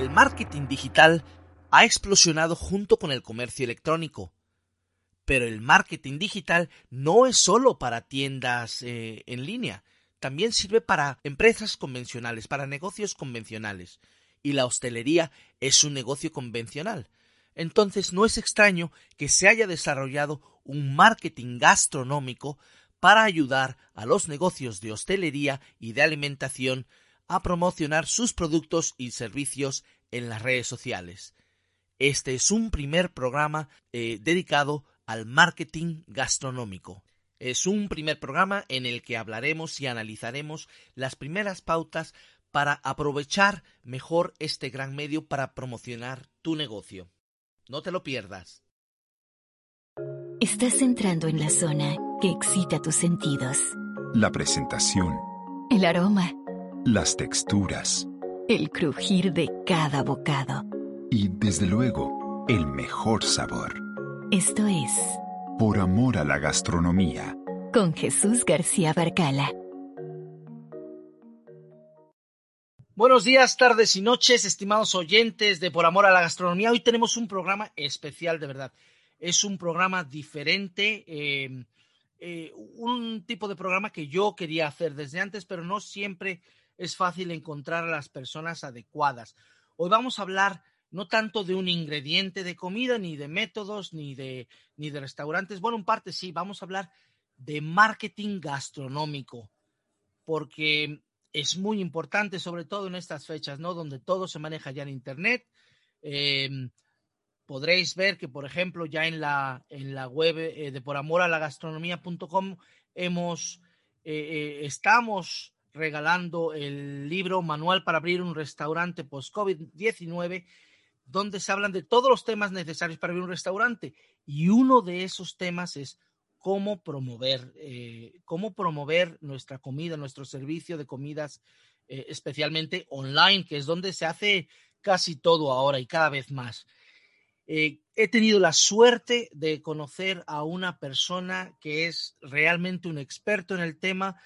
El marketing digital ha explosionado junto con el comercio electrónico. Pero el marketing digital no es solo para tiendas eh, en línea, también sirve para empresas convencionales, para negocios convencionales. Y la hostelería es un negocio convencional. Entonces no es extraño que se haya desarrollado un marketing gastronómico para ayudar a los negocios de hostelería y de alimentación a promocionar sus productos y servicios en las redes sociales. Este es un primer programa eh, dedicado al marketing gastronómico. Es un primer programa en el que hablaremos y analizaremos las primeras pautas para aprovechar mejor este gran medio para promocionar tu negocio. No te lo pierdas. Estás entrando en la zona que excita tus sentidos. La presentación. El aroma. Las texturas. El crujir de cada bocado. Y desde luego, el mejor sabor. Esto es Por amor a la gastronomía. con Jesús García Barcala. Buenos días, tardes y noches, estimados oyentes de Por Amor a la Gastronomía. Hoy tenemos un programa especial, de verdad. Es un programa diferente, eh, eh, un tipo de programa que yo quería hacer desde antes, pero no siempre es fácil encontrar a las personas adecuadas. Hoy vamos a hablar no tanto de un ingrediente de comida, ni de métodos, ni de, ni de restaurantes. Bueno, en parte sí, vamos a hablar de marketing gastronómico, porque es muy importante, sobre todo en estas fechas, ¿no? Donde todo se maneja ya en Internet. Eh, podréis ver que, por ejemplo, ya en la, en la web eh, de por amor a la gastronomía.com eh, eh, estamos regalando el libro Manual para abrir un restaurante post-COVID-19, donde se hablan de todos los temas necesarios para abrir un restaurante. Y uno de esos temas es cómo promover, eh, cómo promover nuestra comida, nuestro servicio de comidas, eh, especialmente online, que es donde se hace casi todo ahora y cada vez más. Eh, he tenido la suerte de conocer a una persona que es realmente un experto en el tema,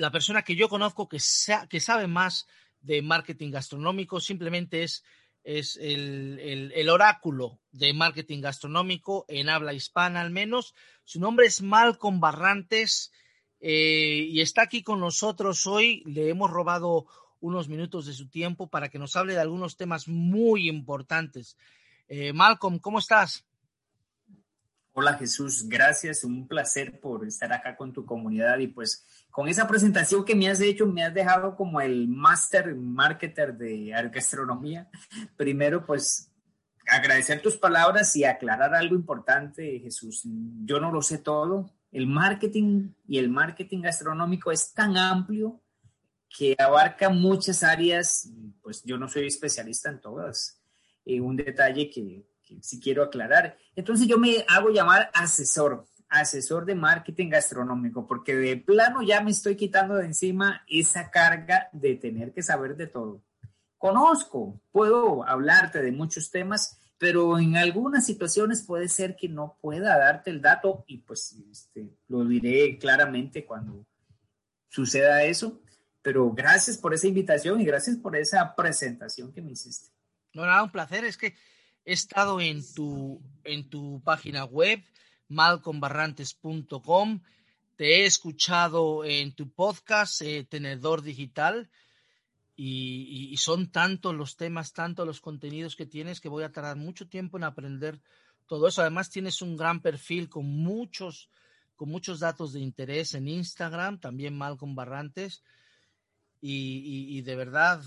la persona que yo conozco que, sa- que sabe más de marketing gastronómico, simplemente es, el oráculo de marketing gastronómico en habla hispana al menos. Su nombre es Malcolm Barrantes eh, y está aquí con nosotros hoy. Le hemos robado unos minutos de su tiempo para que nos hable de algunos temas muy importantes. Eh, Malcolm, ¿cómo estás? Hola Jesús, gracias, un placer por estar acá con tu comunidad y pues con esa presentación que me has hecho me has dejado como el master marketer de gastronomía. Primero pues agradecer tus palabras y aclarar algo importante Jesús. Yo no lo sé todo. El marketing y el marketing gastronómico es tan amplio que abarca muchas áreas, pues yo no soy especialista en todas. Eh, un detalle que, que sí quiero aclarar. Entonces yo me hago llamar asesor, asesor de marketing gastronómico, porque de plano ya me estoy quitando de encima esa carga de tener que saber de todo. Conozco, puedo hablarte de muchos temas, pero en algunas situaciones puede ser que no pueda darte el dato y pues este, lo diré claramente cuando suceda eso. Pero gracias por esa invitación y gracias por esa presentación que me hiciste. No, nada, un placer. Es que he estado en tu, en tu página web, malcombarrantes.com. Te he escuchado en tu podcast, eh, Tenedor Digital, y, son tantos los temas, tantos los contenidos que tienes que voy a tardar mucho tiempo en aprender todo eso. Además, tienes un gran perfil con muchos, con muchos datos de interés en Instagram, también Malcolm Barrantes. Y de verdad,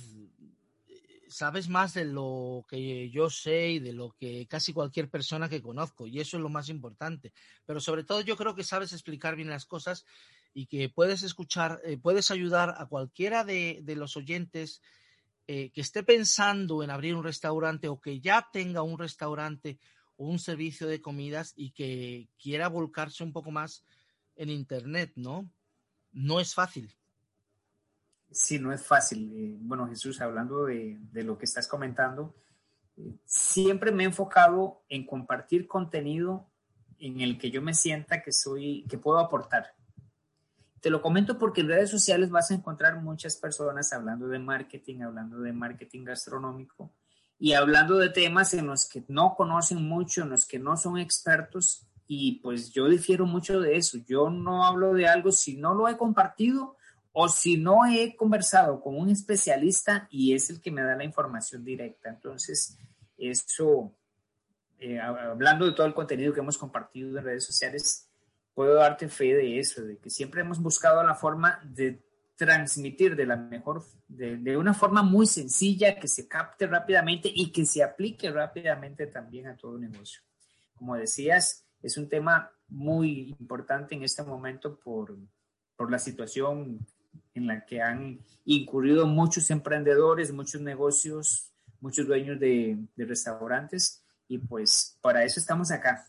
sabes más de lo que yo sé y de lo que casi cualquier persona que conozco, y eso es lo más importante. Pero sobre todo yo creo que sabes explicar bien las cosas y que puedes escuchar, eh, puedes ayudar a cualquiera de, los oyentes eh, que esté pensando en abrir un restaurante o que ya tenga un restaurante o un servicio de comidas y que quiera volcarse un poco más en Internet, ¿no? No es fácil. Sí, no es fácil. Eh, bueno, Jesús, hablando de, de lo que estás comentando, eh, siempre me he enfocado en compartir contenido en el que yo me sienta que soy, que puedo aportar. te lo comento porque en redes sociales vas a encontrar muchas personas hablando de marketing, hablando de marketing gastronómico y hablando de temas en los que no conocen mucho, en los que no son expertos y pues yo difiero mucho de eso. Yo no hablo de algo si no lo he compartido o si no he conversado con un especialista y es el que me da la información directa. Entonces, eso, eh, hablando de todo el contenido que hemos compartido en redes sociales, puedo darte fe de eso, de que siempre hemos buscado la forma de transmitir de la mejor, de, una forma muy sencilla, que se capte rápidamente y que se aplique rápidamente también a todo negocio. Como decías, es un tema muy importante en este momento por, por la situación en la que han incurrido muchos emprendedores, muchos negocios, muchos dueños de, restaurantes y pues para eso estamos acá.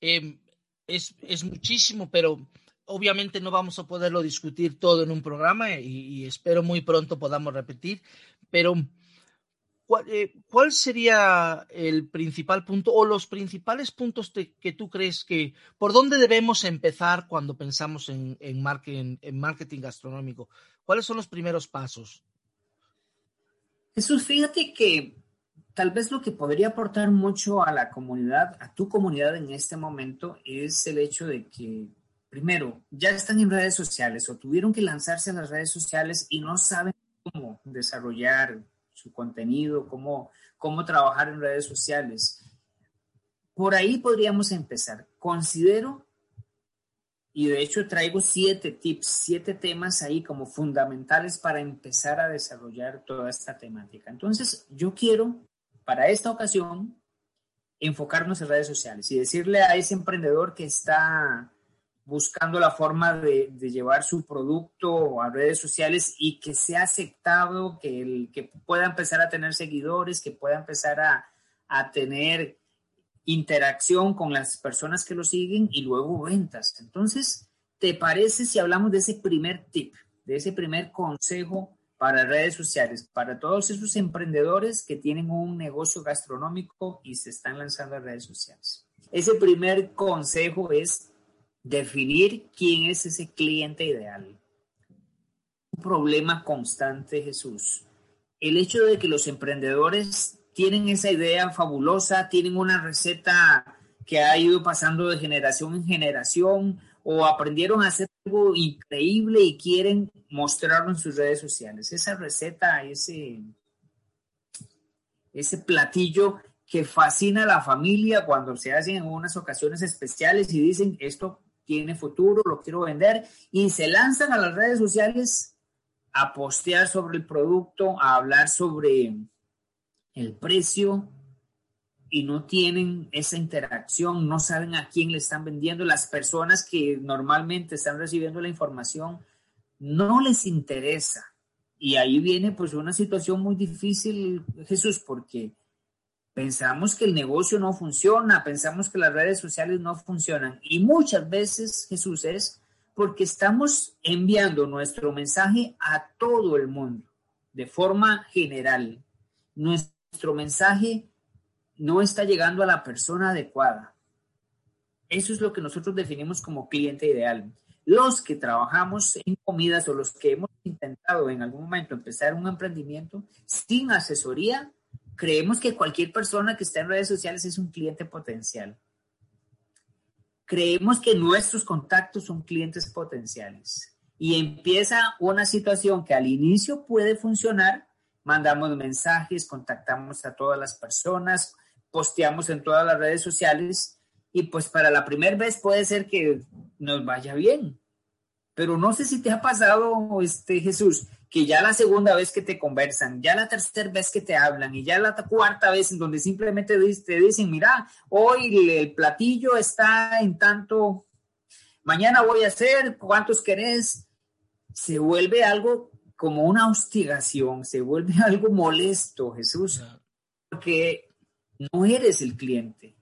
Em, es, muchísimo, pero obviamente no vamos a poderlo discutir todo en un programa y, espero muy pronto podamos repetir, pero eh, ¿cuál, sería el principal punto o los principales puntos que tú crees que, por dónde debemos empezar cuando pensamos en, marketing, en marketing gastronómico? ¿Cuáles son los primeros pasos? Jesús, fíjate que tal vez lo que podría aportar mucho a la comunidad, a tu comunidad en este momento, es el hecho de que, primero, ya están en redes sociales o tuvieron que lanzarse a las redes sociales y no saben cómo desarrollar su contenido, cómo, cómo trabajar en redes sociales. Por ahí podríamos empezar. Considero, y de hecho traigo siete tips, siete temas ahí como fundamentales para empezar a desarrollar toda esta temática. Entonces, yo quiero para esta ocasión enfocarnos en redes sociales y decirle a ese emprendedor que está buscando la forma de, llevar su producto a redes sociales y que sea aceptado, que, el, que pueda empezar a tener seguidores, que pueda empezar a, a tener interacción con las personas que lo siguen y luego ventas. Entonces, ¿te parece si hablamos de ese primer tip, de ese primer consejo para redes sociales, para todos esos emprendedores que tienen un negocio gastronómico y se están lanzando a redes sociales. Ese primer consejo es definir quién es ese cliente ideal. Un problema constante, Jesús. El hecho de que los emprendedores tienen esa idea fabulosa, tienen una receta que ha ido pasando de generación en generación o aprendieron a hacer algo increíble y quieren mostrarlo en sus redes sociales. Esa receta, ese, ese platillo que fascina a la familia cuando se hacen en unas ocasiones especiales y dicen, esto tiene futuro, lo quiero vender, y se lanzan a las redes sociales a postear sobre el producto, a hablar sobre el precio, y no tienen esa interacción, no saben a quién le están vendiendo. Las personas que normalmente están recibiendo la información no les interesa. Y ahí viene pues una situación muy difícil, Jesús, porque pensamos que el negocio no funciona, pensamos que las redes sociales no funcionan. Y muchas veces, Jesús, es porque estamos enviando nuestro mensaje a todo el mundo de forma general. Nuestro mensaje no está llegando a la persona adecuada. Eso es lo que nosotros definimos como cliente ideal. Los que trabajamos en comidas o los que hemos intentado en algún momento empezar un emprendimiento sin asesoría, creemos que cualquier persona que está en redes sociales es un cliente potencial. Creemos que nuestros contactos son clientes potenciales. Y empieza una situación que al inicio puede funcionar, mandamos mensajes, contactamos a todas las personas, posteamos en todas las redes sociales y pues para la primera vez puede ser que nos vaya bien. Pero no sé si te ha pasado, este Jesús, que ya la segunda vez que te conversan, ya la tercera vez que te hablan y ya la cuarta vez en donde simplemente te dicen, mira, hoy el platillo está en tanto, mañana voy a hacer, ¿cuántos querés? Se vuelve algo como una hostigación, se vuelve algo molesto, Jesús, porque no eres el cliente,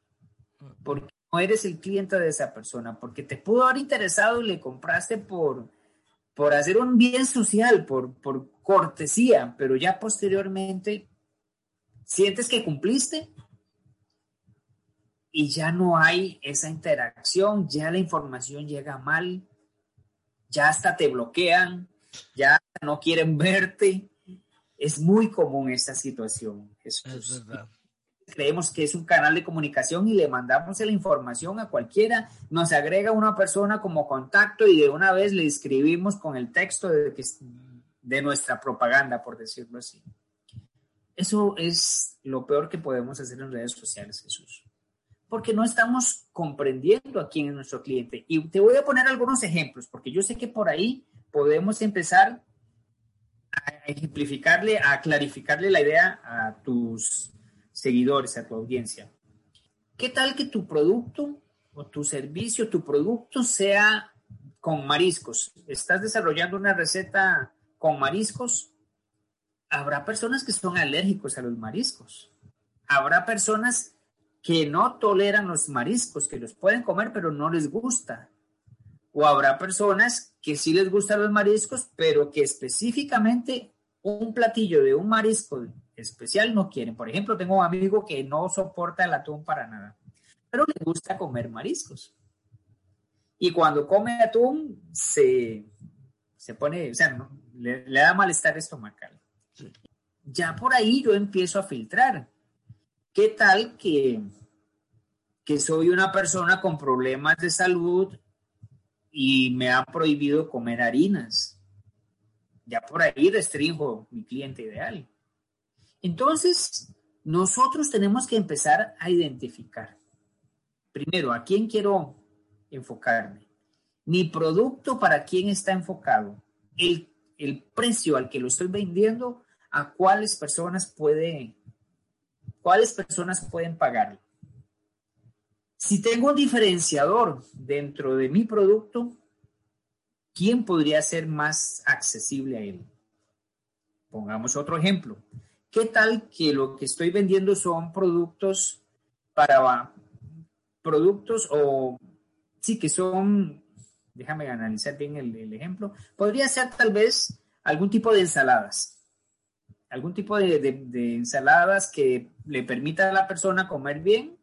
porque no eres el cliente de esa persona, porque te pudo haber interesado y le compraste por, por hacer un bien social, por, por cortesía, pero ya posteriormente sientes que cumpliste y ya no hay esa interacción, ya la información llega mal, ya hasta te bloquean, ya no quieren verte. Es muy común esta situación. Jesús. Creemos que es un canal de comunicación y le mandamos la información a cualquiera, nos agrega una persona como contacto y de una vez le escribimos con el texto de, de nuestra propaganda, por decirlo así. Eso es lo peor que podemos hacer en redes sociales, Jesús. Porque no estamos comprendiendo a quién es nuestro cliente. Y te voy a poner algunos ejemplos, porque yo sé que por ahí podemos empezar a ejemplificarle, a clarificarle la idea a tus seguidores, a tu audiencia. ¿Qué tal que tu producto o tu servicio, tu producto sea con mariscos? Estás desarrollando una receta con mariscos. Habrá personas que son alérgicos a los mariscos. Habrá personas que no toleran los mariscos, que los pueden comer, pero no les gusta. O habrá personas que sí les gustan los mariscos, pero que específicamente un platillo de un marisco especial no quieren. Por ejemplo, tengo un amigo que no soporta el atún para nada, pero le gusta comer mariscos. Y cuando come atún, se, se pone, o sea, le, da malestar estomacal. Ya por ahí yo empiezo a filtrar. ¿Qué tal que, que soy una persona con problemas de salud y me ha prohibido comer harinas. Ya por ahí restringo mi cliente ideal. Entonces, nosotros tenemos que empezar a identificar. Primero, ¿a quién quiero enfocarme? Mi producto, ¿para quién está enfocado? El, precio al que lo estoy vendiendo, ¿a cuáles personas puede, cuáles personas pueden pagarlo? Si tengo un diferenciador dentro de mi producto, ¿quién podría ser más accesible a él? Pongamos otro ejemplo. ¿Qué tal que lo que estoy vendiendo son productos para productos o sí que son, déjame analizar bien el, ejemplo, podría ser tal vez algún tipo de ensaladas, algún tipo de, de ensaladas que le permita a la persona comer bien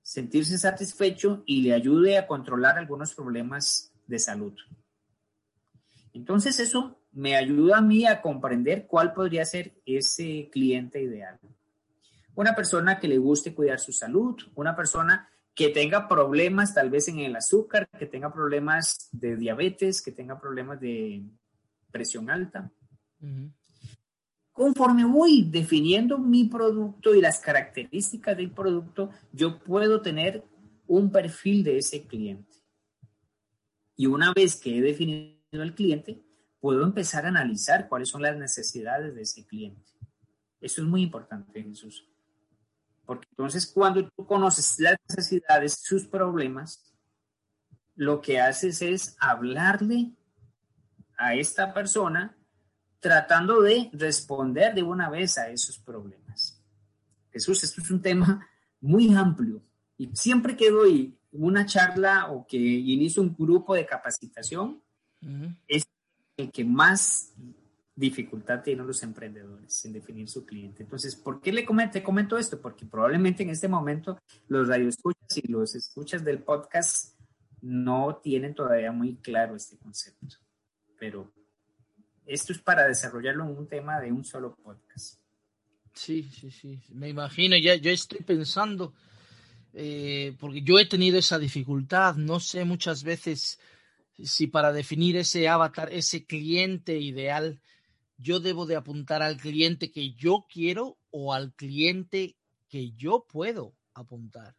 sentirse satisfecho y le ayude a controlar algunos problemas de salud. Entonces eso me ayuda a mí a comprender cuál podría ser ese cliente ideal. Una persona que le guste cuidar su salud, una persona que tenga problemas tal vez en el azúcar, que tenga problemas de diabetes, que tenga problemas de presión alta. Conforme voy definiendo mi producto y las características del producto, yo puedo tener un perfil de ese cliente. Y una vez que he definido el cliente, puedo empezar a analizar cuáles son las necesidades de ese cliente. Eso es muy importante, Jesús. Porque entonces cuando tú conoces las necesidades, sus problemas, lo que haces es hablarle a esta persona tratando de responder de una vez a esos problemas. Jesús, esto es un tema muy amplio y siempre que doy una charla o que inicio un grupo de capacitación, es el que más dificultad tienen los emprendedores en definir su cliente. Entonces, ¿por qué le comento, esto? Porque probablemente en este momento los radioescuchas y los escuchas del podcast no tienen todavía muy claro este concepto. Pero esto es para desarrollarlo en un tema de un solo podcast. Sí, sí, sí, me imagino, ya yo estoy pensando, eh, porque yo he tenido esa dificultad, no sé muchas veces si para definir ese avatar, ese cliente ideal, yo debo de apuntar al cliente que yo quiero o al cliente que yo puedo apuntar.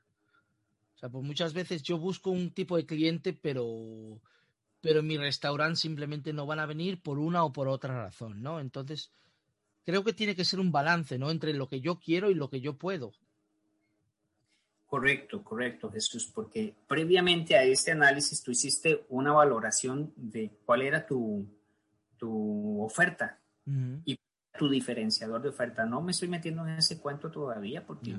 O sea, pues muchas veces yo busco un tipo de cliente, pero pero en mi restaurante simplemente no van a venir por una o por otra razón, ¿no? Entonces, creo que tiene que ser un balance, ¿no? Entre lo que yo quiero y lo que yo puedo. Correcto, correcto, Jesús, porque previamente a este análisis tú hiciste una valoración de cuál era tu, tu oferta y tu diferenciador de oferta. No me estoy metiendo en ese cuento todavía porque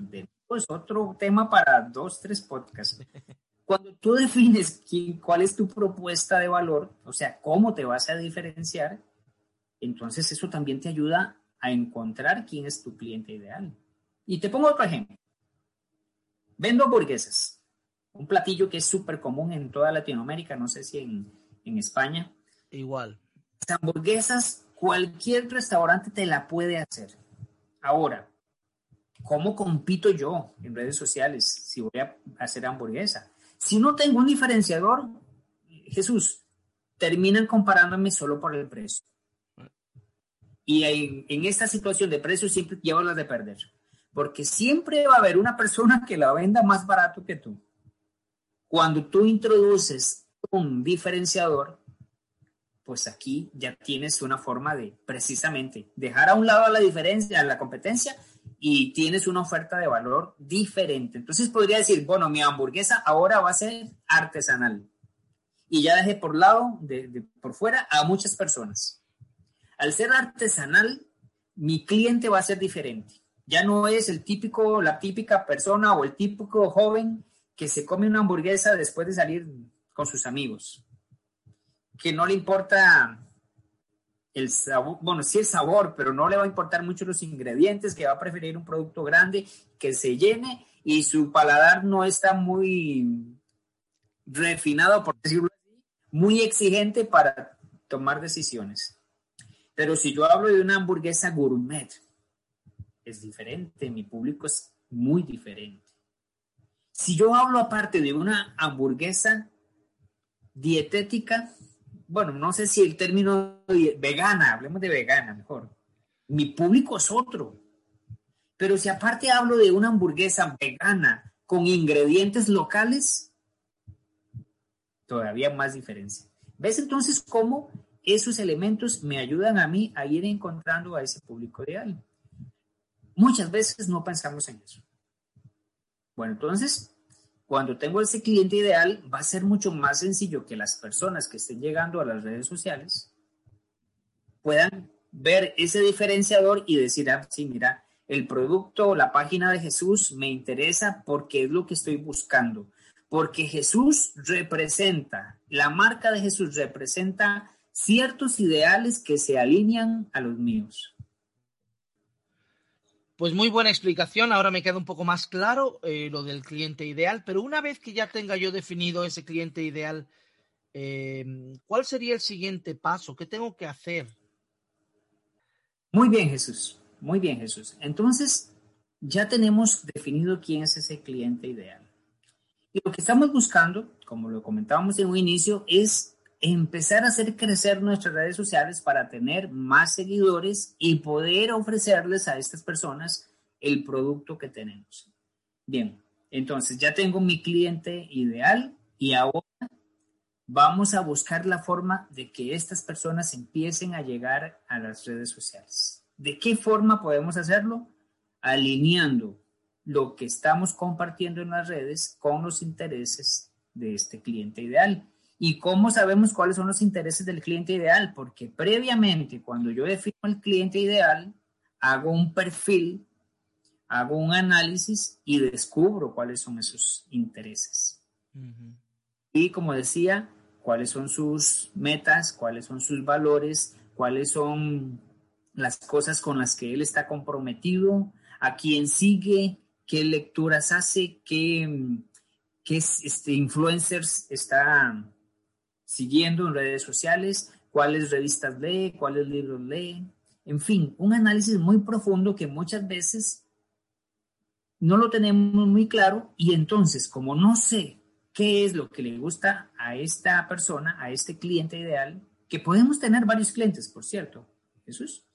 es otro tema para dos, tres podcasts. Cuando tú defines cuál es tu propuesta de valor, o sea, cómo te vas a diferenciar, entonces eso también te ayuda a encontrar quién es tu cliente ideal. Y te pongo otro ejemplo. Vendo hamburguesas, un platillo que es súper común en toda Latinoamérica, no sé si en, en España. Igual. Las hamburguesas, cualquier restaurante te la puede hacer. Ahora, ¿cómo compito yo en redes sociales si voy a hacer hamburguesa? Si no tengo un diferenciador, Jesús, terminan comparándome solo por el precio. Y en, esta situación de precio siempre llevo las de perder. Porque siempre va a haber una persona que la venda más barato que tú. Cuando tú introduces un diferenciador, pues aquí ya tienes una forma de precisamente dejar a un lado la diferencia, la competencia y tienes una oferta de valor diferente. Entonces podría decir, bueno, mi hamburguesa ahora va a ser artesanal. Y ya dejé por lado, de, por fuera, a muchas personas. Al ser artesanal, mi cliente va a ser diferente. Ya no es el típico, la típica persona o el típico joven que se come una hamburguesa después de salir con sus amigos. Que no le importa el sabor, bueno, sí el sabor, pero no le va a importar mucho los ingredientes, que va a preferir un producto grande que se llene y su paladar no está muy refinado, por decirlo así, muy exigente para tomar decisiones. Pero si yo hablo de una hamburguesa gourmet, es diferente, mi público es muy diferente. Si yo hablo aparte de una hamburguesa dietética, bueno, no sé si el término vegana, hablemos de vegana mejor. Mi público es otro. Pero si aparte hablo de una hamburguesa vegana con ingredientes locales, todavía más diferencia. ¿Ves entonces cómo esos elementos me ayudan a mí a ir encontrando a ese público ideal. Muchas veces no pensamos en eso. Bueno, entonces, cuando tengo ese cliente ideal, va a ser mucho más sencillo que las personas que estén llegando a las redes sociales puedan ver ese diferenciador y decir, ah, sí, mira, el producto, la página de Jesús me interesa porque es lo que estoy buscando. Porque Jesús representa, la marca de Jesús representa ciertos ideales que se alinean a los míos. Pues muy buena explicación, ahora me queda un poco más claro eh, lo del cliente ideal, pero una vez que ya tenga yo definido ese cliente ideal, em, ¿cuál sería el siguiente paso? ¿Qué tengo que hacer? Muy bien, Jesús, muy bien, Jesús. Entonces, ya tenemos definido quién es ese cliente ideal. Y lo que estamos buscando, como lo comentábamos en un inicio, es empezar a hacer crecer nuestras redes sociales para tener más seguidores y poder ofrecerles a estas personas el producto que tenemos. Bien, entonces ya tengo mi cliente ideal y ahora vamos a buscar la forma de que estas personas empiecen a llegar a las redes sociales. ¿De qué forma podemos hacerlo? Alineando lo que estamos compartiendo en las redes con los intereses de este cliente ideal. ¿Y cómo sabemos cuáles son los intereses del cliente ideal? Porque previamente, cuando yo defino el cliente ideal, hago un perfil, hago un análisis y descubro cuáles son esos intereses. Y como decía, cuáles son sus metas, cuáles son sus valores, cuáles son las cosas con las que él está comprometido, a quién sigue, qué lecturas hace, qué, qué este, influencers está siguiendo en redes sociales, cuáles revistas lee, cuáles libros lee, en fin, un análisis muy profundo que muchas veces no lo tenemos muy claro y entonces como no sé qué es lo que le gusta a esta persona, a este cliente ideal, que podemos tener varios clientes, por cierto, Jesús.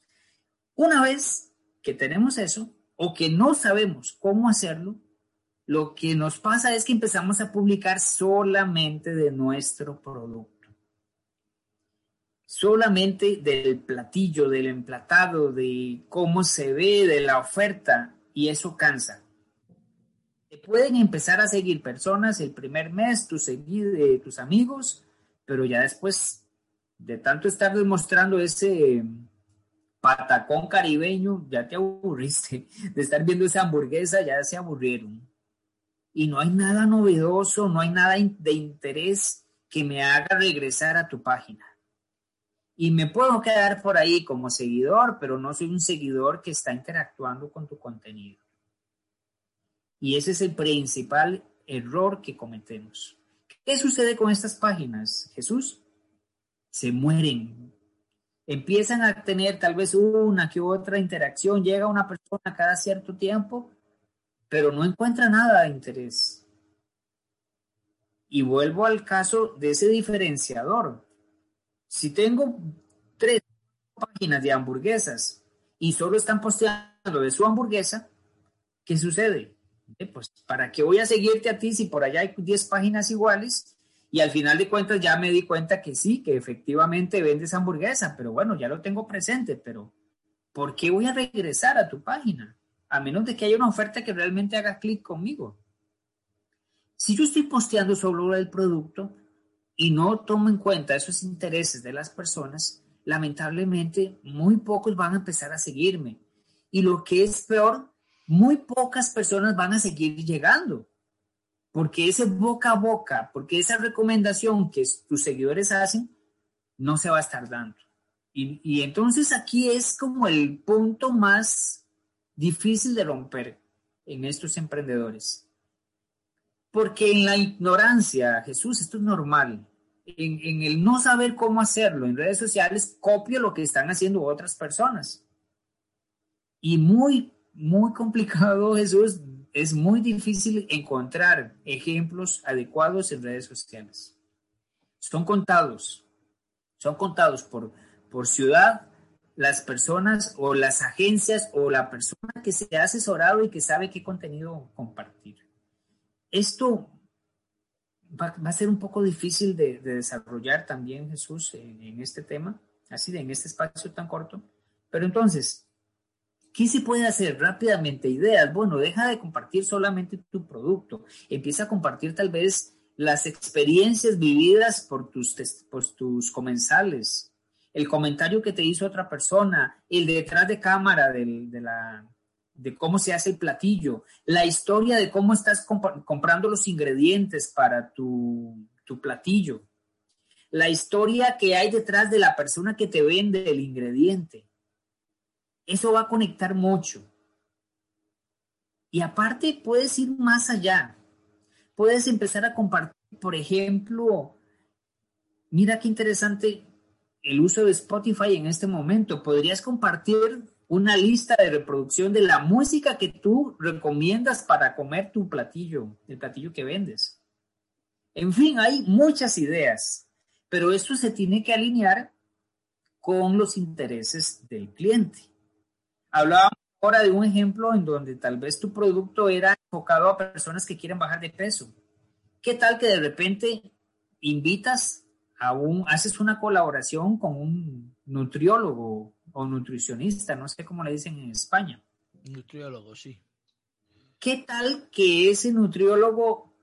Una vez que tenemos eso o que no sabemos cómo hacerlo, lo que nos pasa es que empezamos a publicar solamente de nuestro producto. Solamente del platillo, del emplatado, de cómo se ve, de la oferta, y eso cansa. Te pueden empezar a seguir personas el primer mes, tus, de tus amigos, pero ya después de tanto estar demostrando ese patacón caribeño, ya te aburriste. De estar viendo esa hamburguesa, ya se aburrieron y no hay nada novedoso, no hay nada de interés que me haga regresar a tu página. Y me puedo quedar por ahí como seguidor, pero no soy un seguidor que está interactuando con tu contenido. Y ese es el principal error que cometemos. ¿Qué sucede con estas páginas, Jesús? se mueren. Empiezan a tener tal vez una que otra interacción, llega una persona cada cierto tiempo, pero no encuentra nada de interés. Y vuelvo al caso de ese diferenciador. Si tengo tres páginas de hamburguesas y solo están posteando de su hamburguesa, ¿qué sucede? Eh, pues, ¿para qué voy a seguirte a ti si por allá hay 10 páginas iguales? Y al final de cuentas ya me di cuenta que sí, que efectivamente vendes hamburguesa, pero bueno, ya lo tengo presente, pero ¿por qué voy a regresar a tu página? A menos de que haya una oferta que realmente haga clic conmigo. Si yo estoy posteando sobre el producto y no tomo en cuenta esos intereses de las personas, lamentablemente muy pocos van a empezar a seguirme. Y lo que es peor, muy pocas personas van a seguir llegando, porque ese boca a boca, porque esa recomendación que tus seguidores hacen, no se va a estar dando. Y, y entonces aquí es como el punto más difícil de romper en estos emprendedores. Porque en la ignorancia, Jesús, esto es normal. En, en, el no saber cómo hacerlo en redes sociales, copio lo que están haciendo otras personas. Y muy muy complicado, Jesús. Es muy difícil encontrar ejemplos adecuados en redes sociales. Son contados, son contados por, por ciudad las personas o las agencias o la persona que se ha asesorado y que sabe qué contenido compartir. Esto va, a ser un poco difícil de, desarrollar también, Jesús, en, este tema, así de en este espacio tan corto. Pero entonces, ¿Qué se puede hacer rápidamente? Ideas. Bueno, deja de compartir solamente tu producto. Empieza a compartir tal vez las experiencias vividas por tus, por tus comensales. El comentario que te hizo otra persona, el detrás de cámara de, la, de cómo se hace el platillo, la historia de cómo estás comprando los ingredientes para tu, tu platillo, la historia que hay detrás de la persona que te vende el ingrediente eso va a conectar mucho. Y aparte puedes ir más allá. Puedes empezar a compartir, por ejemplo, mira qué interesante el uso de Spotify en este momento. Podrías compartir una lista de reproducción de la música que tú recomiendas para comer tu platillo, el platillo que vendes. En fin, hay muchas ideas, pero esto se tiene que alinear con los intereses del cliente. Hablábamos ahora de un ejemplo en donde tal vez tu producto era enfocado a personas que quieren bajar de peso. ¿Qué tal que de repente invitas a un, haces una colaboración con un nutriólogo o nutricionista, no sé cómo le dicen en España? Nutriólogo, sí. ¿Qué tal que ese nutriólogo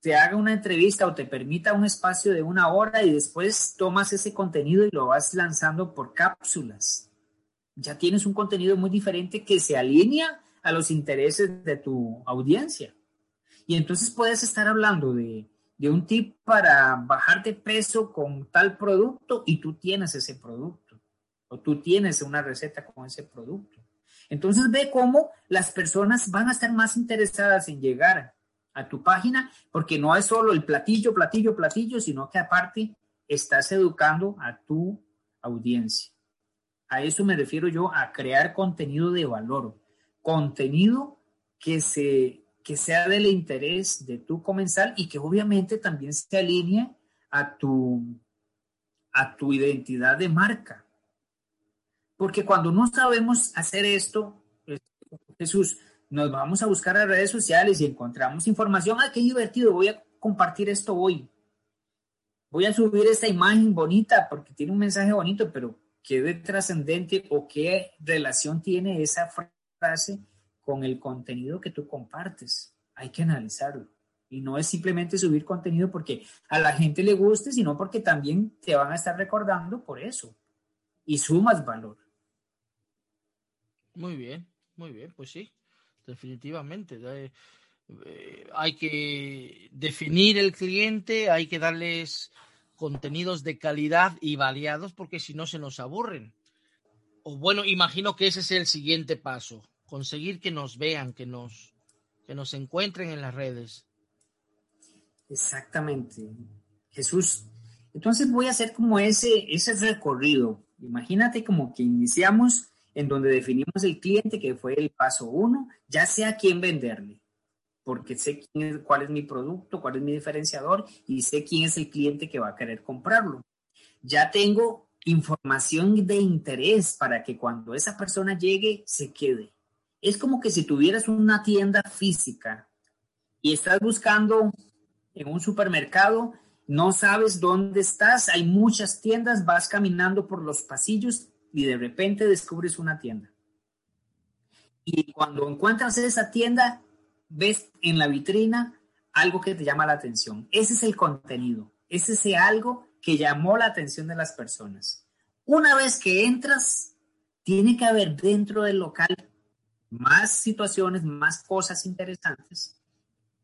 te haga una entrevista o te permita un espacio de una hora y después tomas ese contenido y lo vas lanzando por cápsulas? ya tienes un contenido muy diferente que se alinea a los intereses de tu audiencia. Y entonces puedes estar hablando de, un tip para bajar de peso con tal producto y tú tienes ese producto o tú tienes una receta con ese producto. Entonces ve cómo las personas van a estar más interesadas en llegar a tu página porque no es solo el platillo, platillo, platillo, sino que aparte estás educando a tu audiencia. A eso me refiero yo, a crear contenido de valor, contenido que, se, que sea del interés de tu comensal y que obviamente también se alinee a tu, a tu identidad de marca. Porque cuando no sabemos hacer esto, Jesús, nos vamos a buscar a redes sociales y encontramos información. ¡Ah, qué divertido! Voy a compartir esto hoy. Voy a subir esta imagen bonita porque tiene un mensaje bonito, pero qué de trascendente o qué relación tiene esa frase con el contenido que tú compartes. Hay que analizarlo. Y no es simplemente subir contenido porque a la gente le guste, sino porque también te van a estar recordando por eso. Y sumas valor. Muy bien, muy bien, pues sí, definitivamente. Eh, hay que definir el cliente, hay que darles contenidos de calidad y variados porque si no se nos aburren. O bueno, imagino que ese es el siguiente paso, conseguir que nos vean, que nos, que nos encuentren en las redes. Exactamente. Jesús, Entonces voy a hacer como ese, ese recorrido. Imagínate como que iniciamos en donde definimos el cliente, que fue el paso uno, ya sé a quién venderle, porque sé quién cuál es mi producto, cuál es mi diferenciador y sé quién es el cliente que va a querer comprarlo. Ya tengo información de interés para que cuando esa persona llegue se quede. Es como que si tuvieras una tienda física y estás buscando en un supermercado, no sabes dónde estás, hay muchas tiendas, vas caminando por los pasillos y de repente descubres una tienda. Y cuando encuentras esa tienda, ves en la vitrina algo que te llama la atención. Ese es el contenido, ese es algo que llamó la atención de las personas. Una vez que entras, tiene que haber dentro del local más situaciones, más cosas interesantes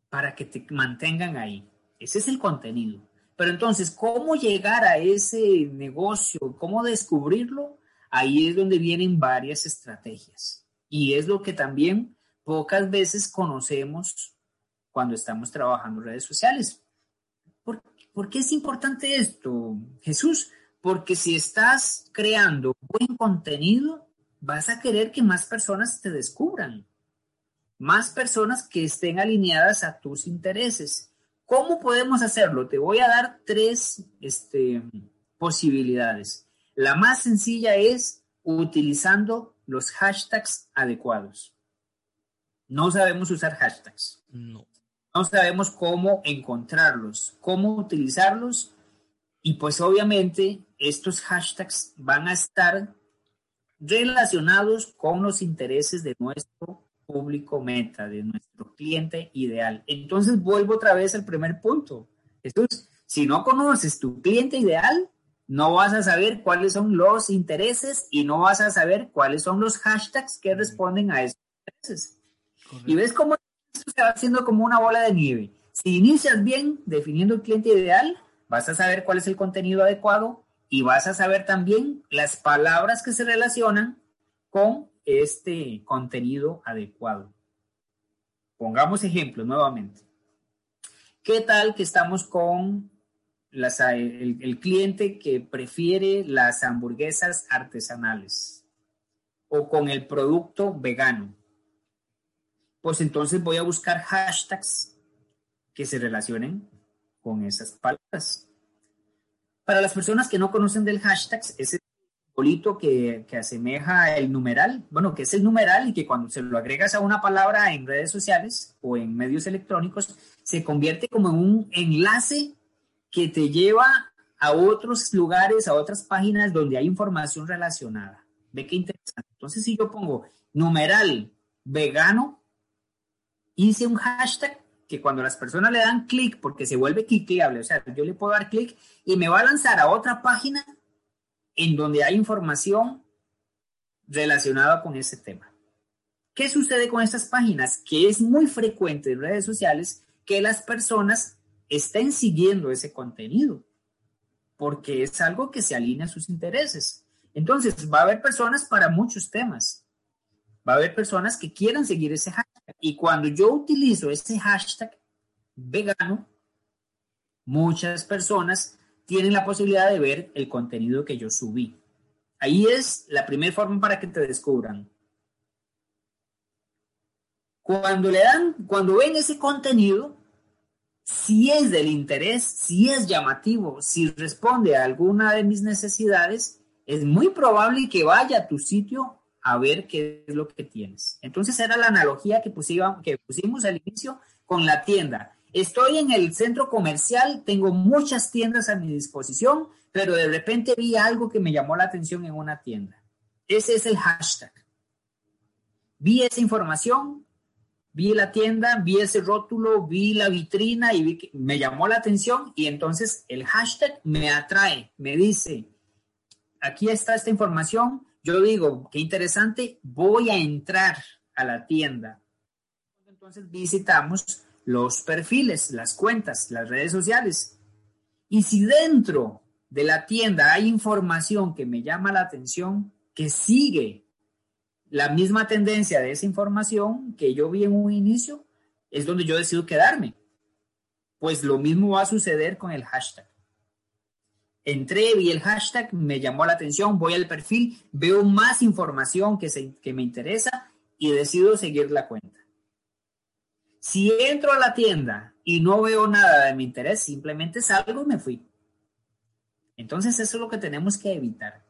para que te mantengan ahí. Ese es el contenido. Pero entonces, ¿cómo llegar a ese negocio? ¿Cómo descubrirlo? Ahí es donde vienen varias estrategias. Y es lo que también pocas veces conocemos cuando estamos trabajando redes sociales. ¿Por, ¿Por, qué es importante esto, Jesús? Porque si estás creando buen contenido, vas a querer que más personas te descubran, más personas que estén alineadas a tus intereses. ¿Cómo podemos hacerlo? Te voy a dar tres este, posibilidades. La más sencilla es utilizando los hashtags adecuados. No sabemos usar hashtags. No. No sabemos cómo encontrarlos, cómo utilizarlos. Y pues obviamente estos hashtags van a estar relacionados con los intereses de nuestro público meta, de nuestro cliente ideal. Entonces vuelvo otra vez al primer punto. Entonces, si no conoces tu cliente ideal, no vas a saber cuáles son los intereses y no vas a saber cuáles son los hashtags que responden a esos intereses. Y ves cómo esto se va haciendo como una bola de nieve. Si inicias bien definiendo el cliente ideal, vas a saber cuál es el contenido adecuado y vas a saber también las palabras que se relacionan con este contenido adecuado. Pongamos ejemplos nuevamente. ¿Qué tal que estamos con el, cliente que prefiere las hamburguesas artesanales o con el producto vegano, pues entonces voy a buscar hashtags que se relacionen con esas palabras. Para las personas que no conocen del hashtag, ese bolito que, que, asemeja el numeral, bueno, que es el numeral y que cuando se lo agregas a una palabra en redes sociales o en medios electrónicos, se convierte como un enlace que te lleva a otros lugares, a otras páginas donde hay información relacionada. Ve qué interesante. Entonces, si yo pongo numeral vegano, hice un hashtag que cuando las personas le dan clic, porque se vuelve cliqueable, o sea, yo le puedo dar clic y me va a lanzar a otra página en donde hay información relacionada con ese tema. ¿Qué sucede con estas páginas? Que es muy frecuente en redes sociales que las personas estén siguiendo ese contenido, porque es algo que se alinea a sus intereses. Entonces, va a haber personas para muchos temas. Va a haber personas que quieran seguir ese Y cuando yo utilizo ese hashtag vegano, muchas personas tienen la posibilidad de ver el contenido que yo subí. Ahí es la primera forma para que te descubran. Cuando le dan, cuando ven ese contenido, si es del interés, si es llamativo, si responde a alguna de mis necesidades, es muy probable que vaya a tu sitio a ver qué es lo que tienes. Entonces era la analogía que, pusimos, que pusimos al inicio con la tienda. Estoy en el centro comercial, tengo muchas tiendas a mi disposición, pero de repente vi algo que me llamó la atención en una tienda. Ese es el hashtag. Vi esa información, vi la tienda, vi ese rótulo, vi la vitrina y vi que me llamó la atención y entonces el hashtag me atrae, me dice, aquí está esta información, yo digo, qué interesante, voy a entrar a la tienda. Entonces visitamos los perfiles, las cuentas, las redes sociales. Y si dentro de la tienda hay información que me llama la atención, que sigue la misma tendencia de esa información que yo vi en un inicio es donde yo decido quedarme. Pues lo mismo va a suceder con el hashtag. Entré, vi el hashtag, me llamó la atención, voy al perfil, veo más información que, se, que me interesa y decido seguir la cuenta. Si entro a la tienda y no veo nada de mi interés, simplemente salgo y me fui. Entonces eso es lo que tenemos que evitar.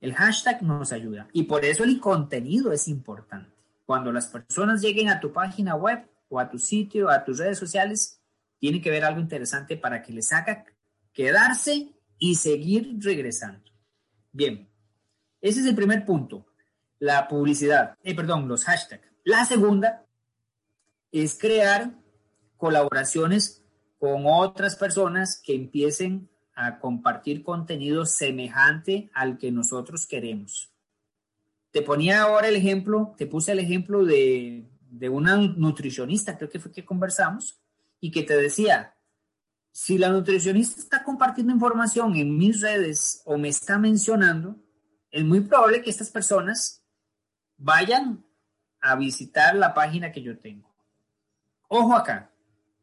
El hashtag nos ayuda y por eso el contenido es importante. Cuando las personas lleguen a tu página web o a tu sitio, a tus redes sociales, tiene que ver algo interesante para que les haga quedarse y seguir regresando. Bien, ese es el primer punto, la publicidad, eh, perdón, los hashtags. La segunda es crear colaboraciones con otras personas que empiecen a compartir contenido semejante al que nosotros queremos. Te ponía ahora el ejemplo, te puse el ejemplo de, de una nutricionista, creo que fue que conversamos, y que te decía, si la nutricionista está compartiendo información en mis redes o me está mencionando, es muy probable que estas personas vayan a visitar la página que yo tengo. Ojo acá,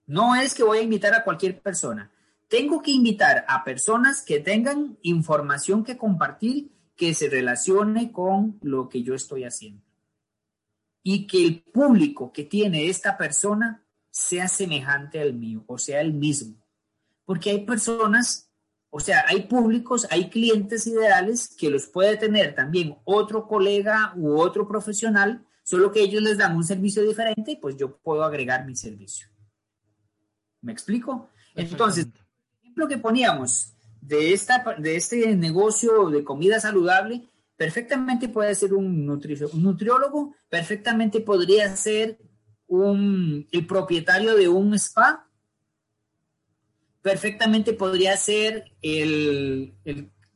no es que voy a invitar a cualquier persona. Tengo que invitar a personas que tengan información que compartir que se relacione con lo que yo estoy haciendo. Y que el público que tiene esta persona sea semejante al mío, o sea, el mismo porque hay personas, o sea, hay públicos, hay clientes ideales que los puede tener también otro colega u otro profesional, solo que ellos les dan un servicio diferente y pues yo puedo agregar mi servicio. ¿Me explico? Entonces, el ejemplo que poníamos de, esta, de este negocio de comida saludable, perfectamente puede ser un, un nutriólogo, perfectamente podría ser un, el propietario de un spa, perfectamente podría ser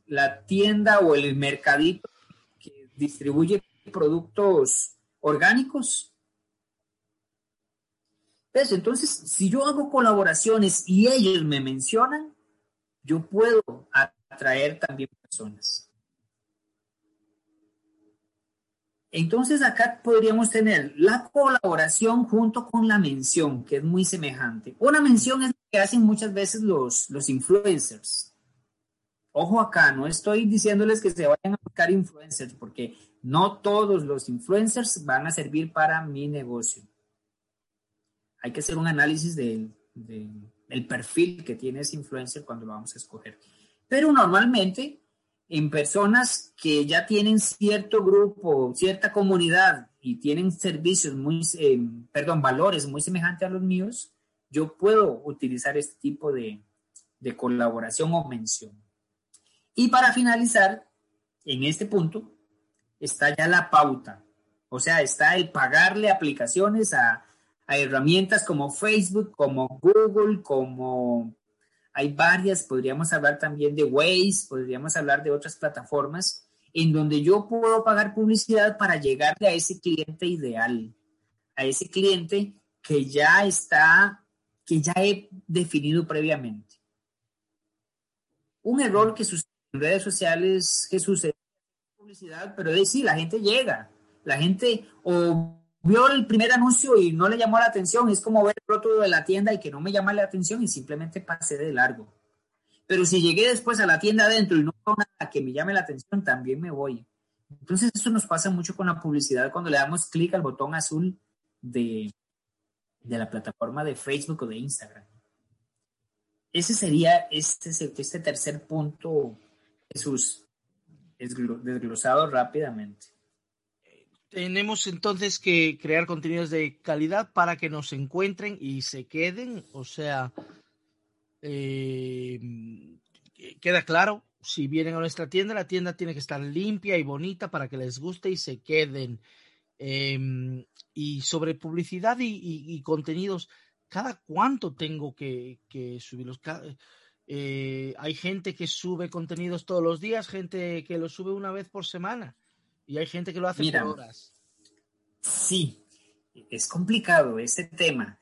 la tienda o el mercadito que distribuye productos orgánicos. Entonces, si yo hago colaboraciones y ellos me mencionan, yo puedo atraer también personas. Entonces acá podríamos tener la colaboración junto con la mención, que es muy semejante. Una mención es que hacen muchas veces los, los influencers. Ojo acá, no estoy diciéndoles que se vayan a buscar influencers, porque no todos los influencers van a servir para mi negocio. Hay que hacer un análisis del, del perfil que tiene ese influencer cuando lo vamos a escoger. Pero normalmente en personas que ya tienen cierto grupo, cierta comunidad y tienen servicios muy, eh, perdón, valores muy semejantes a los míos, yo puedo utilizar este tipo de, de colaboración o mención. Y para finalizar, en este punto, está ya la pauta. O sea, está el pagarle aplicaciones a, a herramientas como Facebook, como Google, como hay varias, podríamos hablar también de Waze, podríamos hablar de otras plataformas en donde yo puedo pagar publicidad para llegarle a ese cliente ideal, a ese cliente que ya está, que ya he definido previamente. Un error que sucede en redes sociales, que sucede en publicidad, pero es sí, la gente llega, la gente o vio el primer anuncio y no le llamó la atención, es como ver el de la tienda y que no me llama la atención y simplemente pasé de largo. Pero si llegué después a la tienda adentro y no veo nada que me llame la atención, también me voy. Entonces eso nos pasa mucho con la publicidad cuando le damos clic al botón azul de, de la plataforma de Facebook o de Instagram. Ese sería este, este tercer punto, Jesús, desglosado rápidamente. Tenemos entonces que crear contenidos de calidad para que nos encuentren y se queden. O sea, eh, queda claro, si vienen a nuestra tienda, la tienda tiene que estar limpia y bonita para que les guste y se queden. Em, y sobre publicidad y, contenidos, ¿cada cuánto tengo que, subirlos? Eh, hay gente que sube contenidos todos los días, gente que lo sube una vez por semana. Y hay gente que lo hace por horas. Sí, es complicado este tema.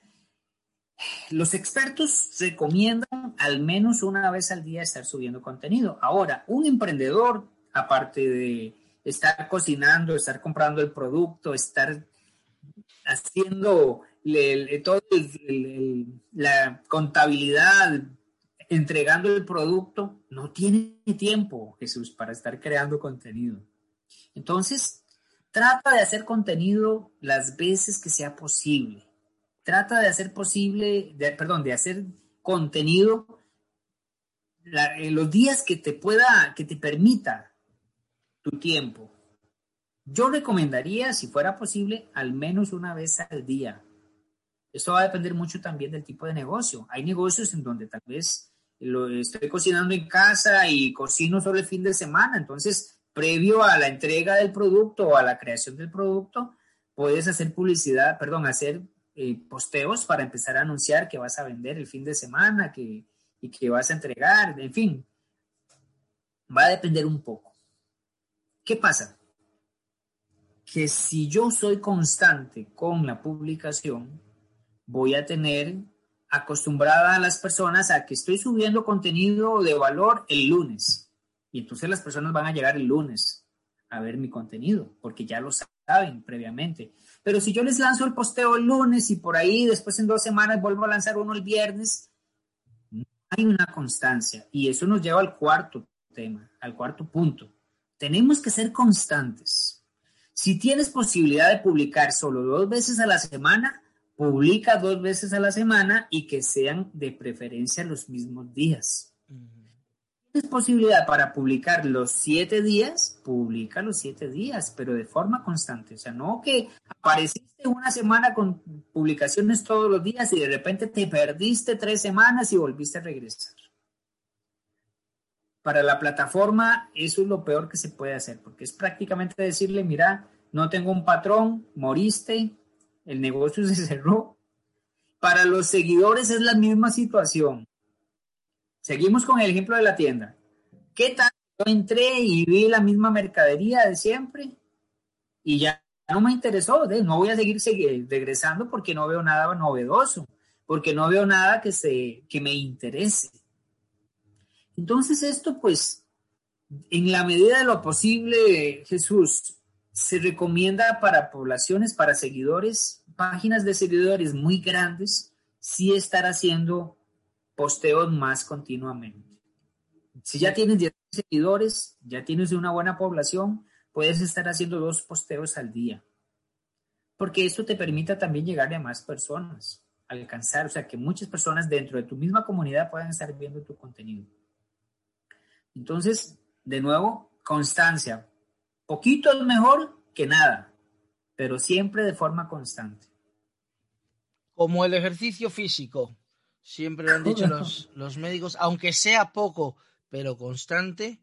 Los expertos recomiendan al menos una vez al día estar subiendo contenido. Ahora, un emprendedor, aparte de estar cocinando, estar comprando el producto, estar haciendo todo la contabilidad, entregando el producto, no tiene tiempo, Jesús, para estar creando contenido. Entonces, trata de hacer contenido las veces que sea posible. Trata de hacer posible, perdón, de hacer contenido en los días que te pueda, que te permita tu tiempo. Yo recomendaría, si fuera posible, al menos una vez al día. Esto va a depender mucho también del tipo de negocio. Hay negocios en donde tal vez lo estoy cocinando en casa y cocino solo el fin de semana, entonces previo a la entrega del producto o a la creación del producto, puedes hacer publicidad, perdón, hacer eh, posteos para empezar a anunciar que vas a vender el fin de semana que, y que vas a entregar, en fin, va a depender un poco. ¿Qué pasa? Que si yo soy constante con la publicación, voy a tener acostumbrada a las personas a que estoy subiendo contenido de valor el lunes. Y entonces las personas van a llegar el lunes a ver mi contenido, porque ya lo saben previamente. Pero si yo les lanzo el posteo el lunes y por ahí después en dos semanas vuelvo a lanzar uno el viernes, no hay una constancia. Y eso nos lleva al cuarto tema, al cuarto punto. Tenemos que ser constantes. Si tienes posibilidad de publicar solo dos veces a la semana, publica dos veces a la semana y que sean de preferencia los mismos días. ¿Tienes posibilidad para publicar los siete días? Publica los siete días, pero de forma constante. O sea, no que apareciste una semana con publicaciones todos los días y de repente te perdiste tres semanas y volviste a regresar. Para la plataforma, eso es lo peor que se puede hacer, porque es prácticamente decirle, mira, no tengo un patrón, moriste, el negocio se cerró. Para los seguidores es la misma situación. Seguimos con el ejemplo de la tienda. ¿Qué tal? Yo entré y vi la misma mercadería de siempre y ya no me interesó. No voy a seguir, regresando porque no veo nada novedoso, porque no veo nada que, se, que me interese. Entonces esto pues, en la medida de lo posible, Jesús, se recomienda para poblaciones, para seguidores, páginas de seguidores muy grandes, sí estar haciendo posteos más continuamente. Si ya tienes 10 seguidores, ya tienes una buena población, puedes estar haciendo dos posteos al día. Porque esto te permite también llegar a más personas, alcanzar, o sea, que muchas personas dentro de tu misma comunidad puedan estar viendo tu contenido. Entonces, de nuevo, constancia. Poquito es mejor que nada, pero siempre de forma constante. Como el ejercicio físico, siempre lo han dicho los, los médicos, aunque sea poco, pero constante,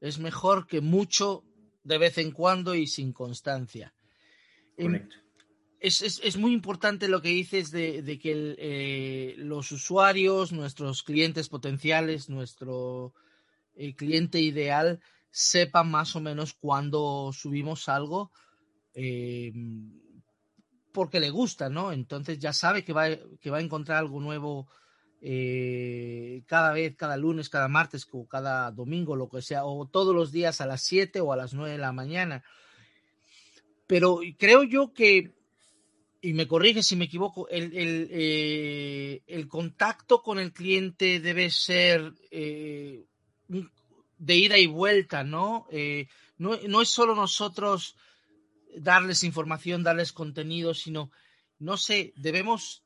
es mejor que mucho de vez en cuando y sin constancia. Em, Correcto. Es, es, es, muy importante lo que dices de, de que el, eh, los usuarios, nuestros clientes potenciales, nuestro eh, cliente ideal, sepa más o menos cuando subimos algo eh, porque le gusta, ¿no? Entonces ya sabe que va, que va a encontrar algo nuevo eh, cada vez, cada lunes, cada martes o cada domingo, lo que sea, o todos los días a las 7 o a las 9 de la mañana. Pero creo yo que, y me corrige si me equivoco, el, el, eh, el contacto con el cliente debe ser de ida y vuelta, ¿no? Eh, no, no es solo nosotros darles información, darles contenido, sino, no sé, debemos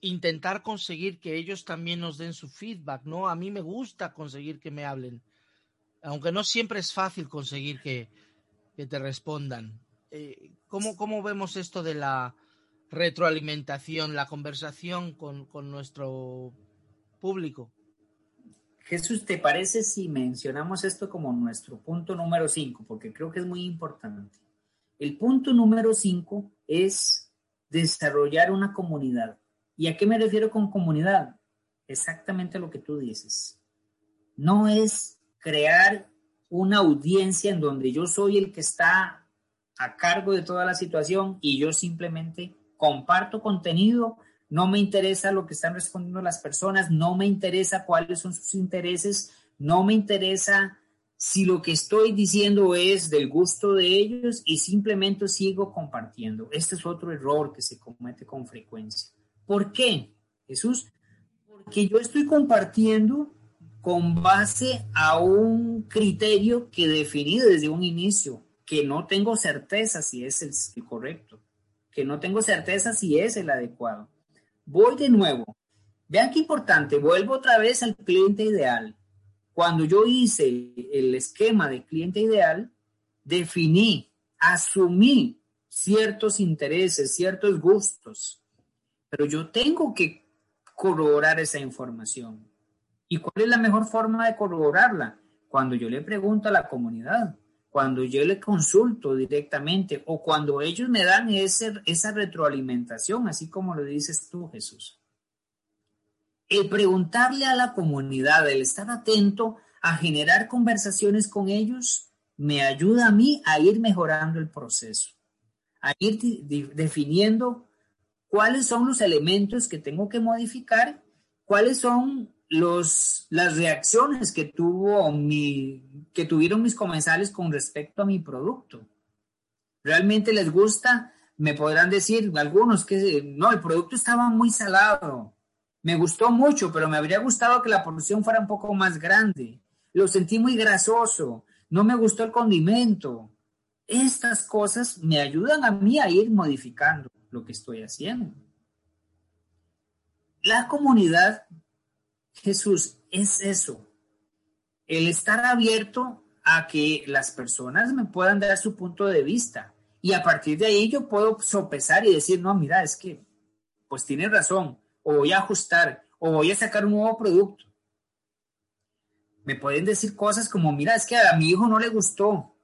intentar conseguir que ellos también nos den su feedback, ¿no? A mí me gusta conseguir que me hablen, aunque no siempre es fácil conseguir que, que te respondan. Eh, ¿cómo, ¿Cómo vemos esto de la retroalimentación, la conversación con, con nuestro público? Jesús, ¿te parece si mencionamos esto como nuestro punto número 5? Porque creo que es muy importante. El punto número 5 es desarrollar una comunidad. ¿Y a qué me refiero con comunidad? Exactamente lo que tú dices. No es crear una audiencia en donde yo soy el que está a cargo de toda la situación y yo simplemente comparto contenido no me interesa lo que están respondiendo las personas, no me interesa cuáles son sus intereses, no me interesa si lo que estoy diciendo es del gusto de ellos y simplemente sigo compartiendo. Este es otro error que se comete con frecuencia. ¿Por qué, Jesús? porque yo estoy compartiendo con base a un criterio que definí desde un inicio, que no tengo certeza si es el, correcto, que no tengo certeza si es el adecuado. Voy de nuevo. Vean qué importante, vuelvo otra vez al cliente ideal. Cuando yo hice el esquema de cliente ideal, definí, asumí ciertos intereses, ciertos gustos, pero yo tengo que corroborar esa información. ¿Y cuál es la mejor forma de corroborarla? Cuando yo le pregunto a la comunidad, cuando yo le consulto directamente o cuando ellos me dan esa retroalimentación, así como lo dices tú, Jesús. El preguntarle a la comunidad, el estar atento a generar conversaciones con ellos, me ayuda a mí a ir mejorando el proceso, a ir definiendo cuáles son los elementos que tengo que modificar, cuáles son los, las reacciones que, tuvo mi, que tuvieron mis comensales con respecto a mi producto. ¿Realmente les gusta? Me podrán decir algunos que no, el producto estaba muy salado. Me gustó mucho, pero me habría gustado que la porción fuera un poco más grande. Lo sentí muy grasoso. No me gustó el condimento. Estas cosas me ayudan a mí a ir modificando lo que estoy haciendo. La comunidad, Jesús, es eso, el estar abierto a que las personas me puedan dar su punto de vista y a partir de ahí yo puedo sopesar y decir, no, mira, es que pues tiene razón, o voy a ajustar, o voy a sacar un nuevo producto. Me pueden decir cosas como, mira, es que a mi hijo no le gustó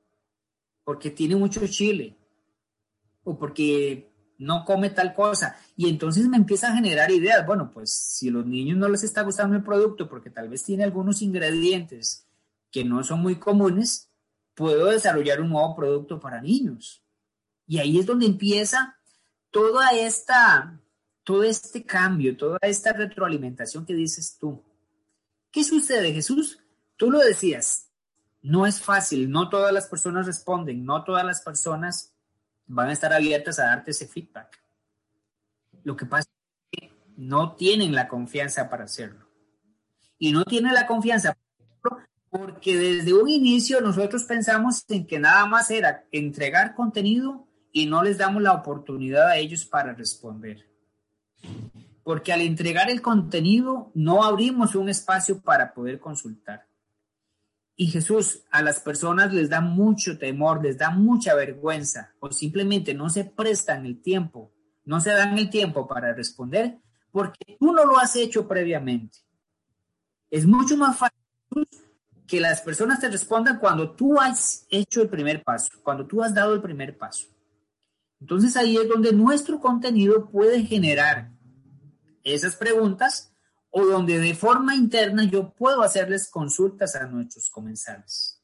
porque tiene mucho chile, o porque no come tal cosa. Y entonces me empieza a generar ideas. Bueno, pues si a los niños no les está gustando el producto porque tal vez tiene algunos ingredientes que no son muy comunes, puedo desarrollar un nuevo producto para niños. Y ahí es donde empieza toda esta, todo este cambio, toda esta retroalimentación que dices tú. ¿Qué sucede, Jesús? Tú lo decías, no es fácil, no todas las personas responden, no todas las personas van a estar abiertas a darte ese feedback. Lo que pasa es que no tienen la confianza para hacerlo. Y no tienen la confianza porque desde un inicio nosotros pensamos en que nada más era entregar contenido y no les damos la oportunidad a ellos para responder. Porque al entregar el contenido no abrimos un espacio para poder consultar. Y Jesús a las personas les da mucho temor, les da mucha vergüenza o simplemente no se prestan el tiempo, no se dan el tiempo para responder porque tú no lo has hecho previamente. Es mucho más fácil que las personas te respondan cuando tú has hecho el primer paso, cuando tú has dado el primer paso. Entonces ahí es donde nuestro contenido puede generar esas preguntas o donde de forma interna yo puedo hacerles consultas a nuestros comensales.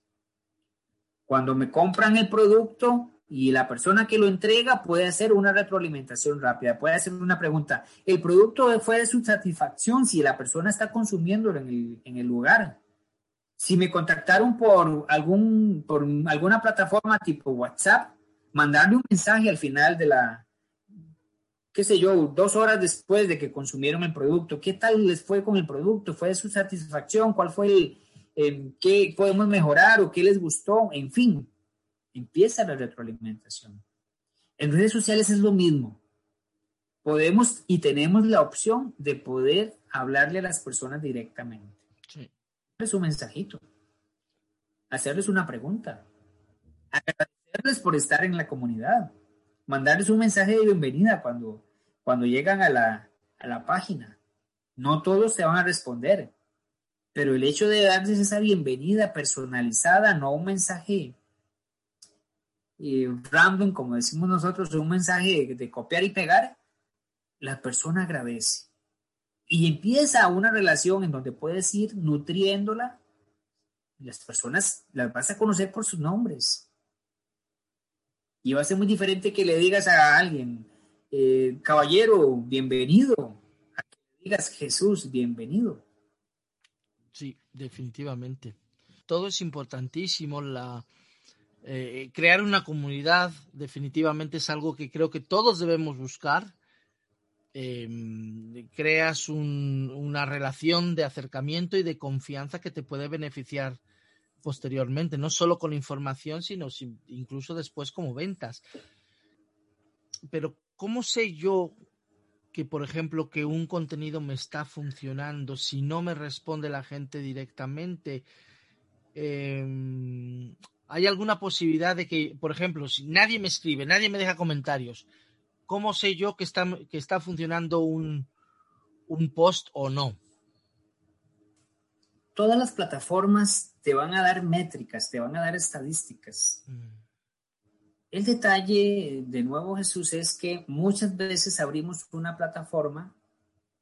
Cuando me compran el producto y la persona que lo entrega puede hacer una retroalimentación rápida, puede hacer una pregunta. ¿El producto fue de su satisfacción si la persona está consumiéndolo en el, en el lugar? Si me contactaron por, algún, por alguna plataforma tipo WhatsApp, mandarle un mensaje al final de la, qué sé yo, dos horas después de que consumieron el producto, ¿qué tal les fue con el producto? ¿Fue su satisfacción? ¿Cuál fue el, qué podemos mejorar o qué les gustó? En fin, empieza la retroalimentación. En redes sociales es lo mismo. Podemos y tenemos la opción de poder hablarle a las personas directamente. Sí. Hacerles un mensajito, hacerles una pregunta, agradecerles por estar en la comunidad, mandarles un mensaje de bienvenida cuando cuando llegan a la, página. No todos te van a responder, pero el hecho de darles esa bienvenida personalizada, no un mensaje eh, random, como decimos nosotros, un mensaje de, copiar y pegar, la persona agradece. Y empieza una relación en donde puedes ir nutriéndola. Las personas las vas a conocer por sus nombres. Y va a ser muy diferente que le digas a alguien, eh, caballero, bienvenido. A que digas Jesús, bienvenido. Sí, definitivamente. Todo es importantísimo. La, eh, crear una comunidad definitivamente es algo que creo que todos debemos buscar. em, creas una relación de acercamiento y de confianza que te puede beneficiar posteriormente, no solo con información, sino incluso después como ventas. Pero, ¿cómo sé yo que, por ejemplo, que un contenido me está funcionando si no me responde la gente directamente? Em, ¿Hay alguna posibilidad de que, por ejemplo, si nadie me escribe, nadie me deja comentarios, ¿cómo sé yo que está, que está funcionando un, un post o no? Todas las plataformas te van a dar métricas, te van a dar estadísticas. Mm. El detalle, de nuevo Jesús, es que muchas veces abrimos una plataforma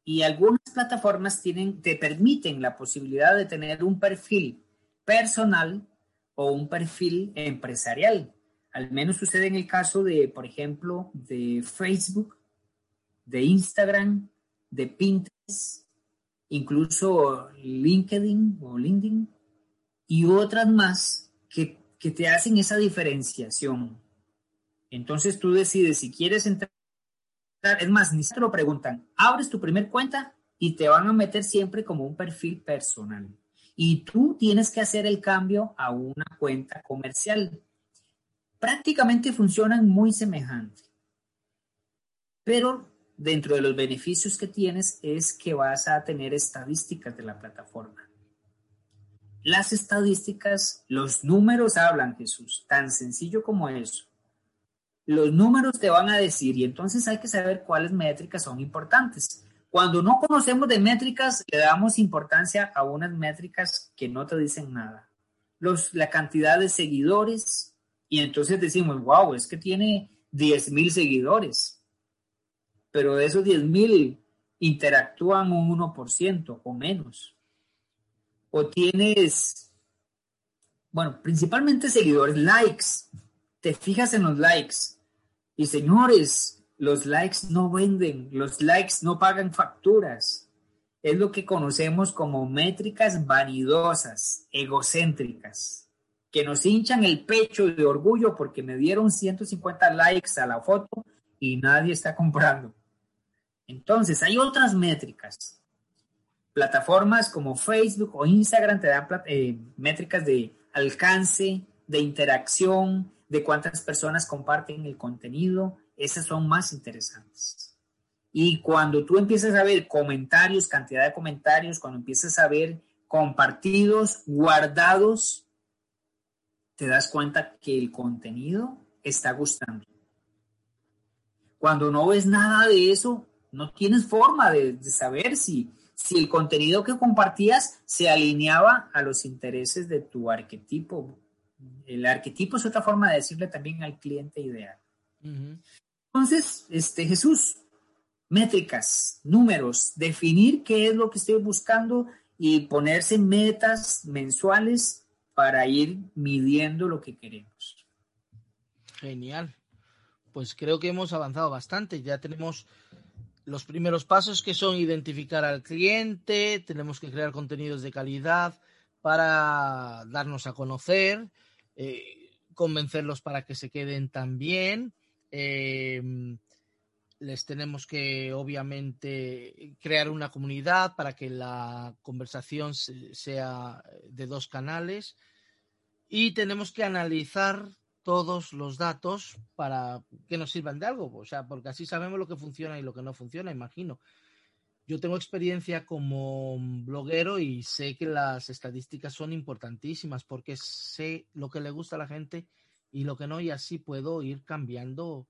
y algunas plataformas tienen, te permiten la posibilidad de tener un perfil personal o un perfil empresarial. Al menos sucede en el caso de, por ejemplo, de Facebook, de Instagram, de Pinterest, incluso LinkedIn o LinkedIn y otras más que, te hacen esa diferenciación. Entonces tú decides si quieres entrar. Es más, ni se te lo preguntan. Abres tu primer cuenta y te van a meter siempre como un perfil personal. Y tú tienes que hacer el cambio a una cuenta comercial. Prácticamente funcionan muy semejante. Pero dentro de los beneficios que tienes es que vas a tener estadísticas de la plataforma. Las estadísticas, los números hablan, Jesús, tan sencillo como eso. Los números te van a decir y entonces hay que saber cuáles métricas son importantes. Cuando no conocemos de métricas, le damos importancia a unas métricas que no te dicen nada. Los, la cantidad de seguidores y entonces decimos, wow, es que tiene 10 mil seguidores. Pero de esos 10 mil interactúan un 1% o menos o tienes, bueno, principalmente seguidores, likes, te fijas en los likes. Y señores, los likes no venden, los likes no pagan facturas. Es lo que conocemos como métricas vanidosas, egocéntricas, que nos hinchan el pecho de orgullo porque me dieron 150 likes a la foto y nadie está comprando. Entonces, hay otras métricas plataformas como Facebook o Instagram te dan eh, métricas de alcance, de interacción, de cuántas personas comparten el contenido. Esas son más interesantes. Y cuando tú empiezas a ver comentarios, cantidad de comentarios, cuando empiezas a ver compartidos, guardados, te das cuenta que el contenido está gustando. Cuando no ves nada de eso, no tienes forma de saber si, si el contenido que compartías se alineaba a los intereses de tu arquetipo. El arquetipo es otra forma de decirle también al cliente ideal. Entonces, este, Jesús, métricas, números, definir qué es lo que estoy buscando y ponerse metas mensuales para ir midiendo lo que queremos. Genial. Pues creo que hemos avanzado bastante. Ya tenemos los primeros pasos que son identificar al cliente, tenemos que crear contenidos de calidad para darnos a conocer, eh, convencerlos para que se queden también. Em, les tenemos que, obviamente, crear una comunidad para que la conversación sea de dos canales. Y tenemos que analizar todos los datos para que nos sirvan de algo, o sea, porque así sabemos lo que funciona y lo que no funciona, imagino. Yo tengo experiencia como bloguero y sé que las estadísticas son importantísimas porque sé lo que le gusta a la gente y lo que no, y así puedo ir cambiando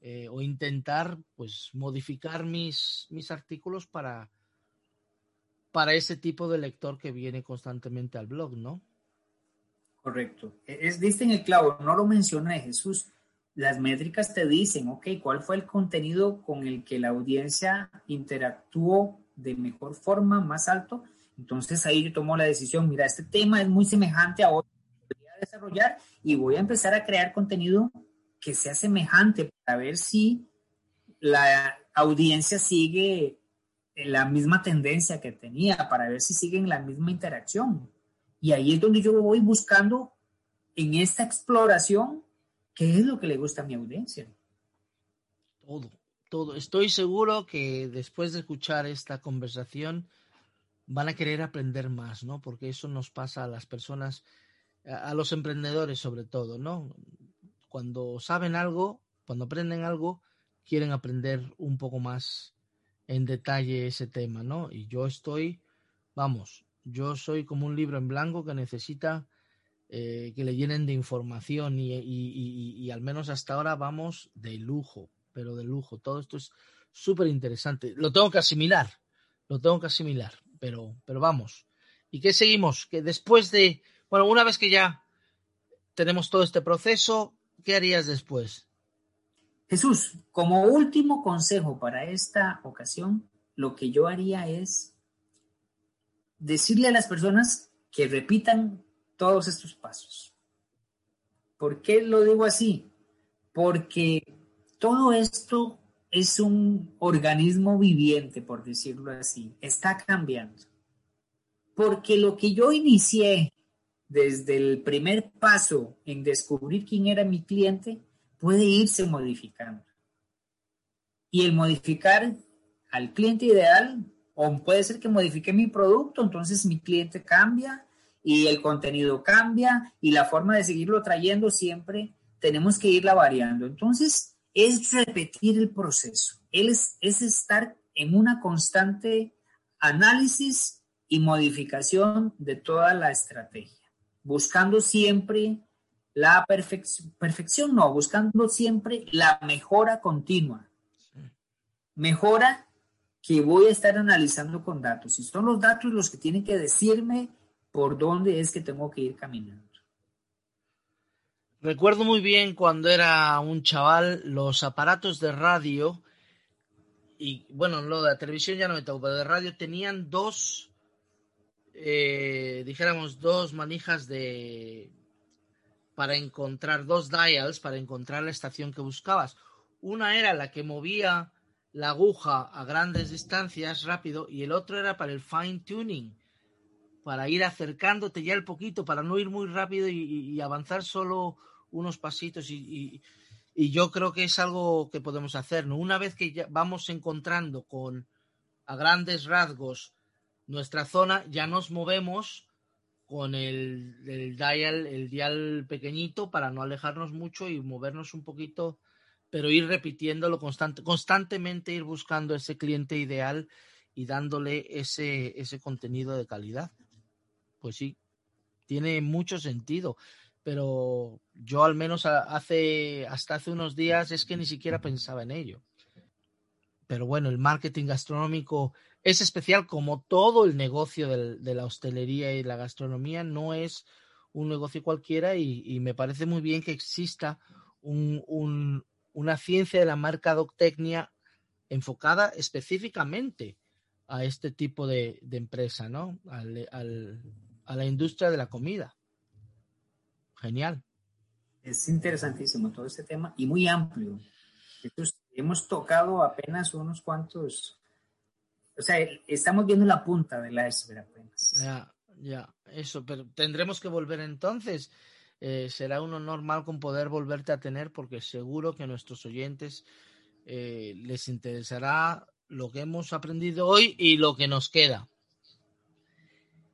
eh, o intentar pues modificar mis, mis artículos para, para ese tipo de lector que viene constantemente al blog, ¿no? Correcto. E, es, diste en el clavo, no lo mencioné Jesús. Las métricas te dicen, ok, ¿cuál fue el contenido con el que la audiencia interactuó de mejor forma, más alto? Entonces ahí yo tomo la decisión, mira, este tema es muy semejante a otro que voy desarrollar y voy a empezar a crear contenido que sea semejante para ver si la audiencia sigue la misma tendencia que tenía, para ver si siguen la misma interacción. Y ahí es donde yo voy buscando en esta exploración qué es lo que le gusta a mi audiencia. Todo, todo. Estoy seguro que después de escuchar esta conversación van a querer aprender más, ¿no? Porque eso nos pasa a las personas, a los emprendedores sobre todo, ¿no? Cuando saben algo, cuando aprenden algo, quieren aprender un poco más en detalle ese tema, ¿no? Y yo estoy, vamos, yo soy como un libro en blanco que necesita eh, que le llenen de información y, y, al menos hasta ahora vamos de lujo, pero de lujo. Todo esto es súper interesante. Lo tengo que asimilar, lo tengo que asimilar, pero, pero vamos. ¿Y qué seguimos? Que después de, bueno, una vez que ya tenemos todo este proceso, ¿qué harías después? Jesús, como último consejo para esta ocasión, lo que yo haría es decirle a las personas que repitan todos estos pasos. ¿Por qué lo digo así? Porque todo esto es un organismo viviente, por decirlo así, está cambiando. Porque lo que yo inicié desde el primer paso en descubrir quién era mi cliente puede irse modificando. Y el modificar al cliente ideal, o puede ser que modifique mi producto, entonces mi cliente cambia y el contenido cambia y la forma de seguirlo trayendo siempre tenemos que irla variando. Entonces, es repetir el proceso, es, es estar en una constante análisis y modificación de toda la estrategia, buscando siempre la perfección, perfección no, buscando siempre la mejora continua. Mejora que voy a estar analizando con datos. Y son los datos los que tienen que decirme por dónde es que tengo que ir caminando. Recuerdo muy bien cuando era un chaval los aparatos de radio y bueno, lo de la televisión ya no me tocó, pero de radio tenían dos, eh, dijéramos, dos manijas de para encontrar dos dials para encontrar la estación que buscabas. Una era la que movía la aguja a grandes distancias rápido y el otro era para el fine tuning, para ir acercándote ya el poquito, para no ir muy rápido y, avanzar solo unos pasitos. Y, yo creo que es algo que podemos hacer. ¿no? Una vez que ya vamos encontrando con a grandes rasgos nuestra zona, ya nos movemos con el, el, dial, el dial pequeñito para no alejarnos mucho y movernos un poquito, pero ir repitiéndolo constante, constantemente, ir buscando ese cliente ideal y dándole ese, ese contenido de calidad pues sí, tiene mucho sentido. Pero yo al menos hace, hasta hace unos días es que ni siquiera pensaba en ello. Pero bueno, el marketing gastronómico es especial como todo el negocio de la hostelería y la gastronomía. No es un negocio cualquiera y, me parece muy bien que exista una ciencia de la mercadotecnia enfocada específicamente a este tipo de, empresa, ¿no? al, a la industria de la comida. Genial. Es interesantísimo todo este tema y muy amplio. hemos tocado apenas unos cuantos, o sea, estamos viendo la punta de la iceberg apenas. Ya, ya, eso, pero tendremos que volver entonces. Eh, será uno normal con poder volverte a tener porque seguro que a nuestros oyentes eh, les interesará lo que hemos aprendido hoy y lo que nos queda.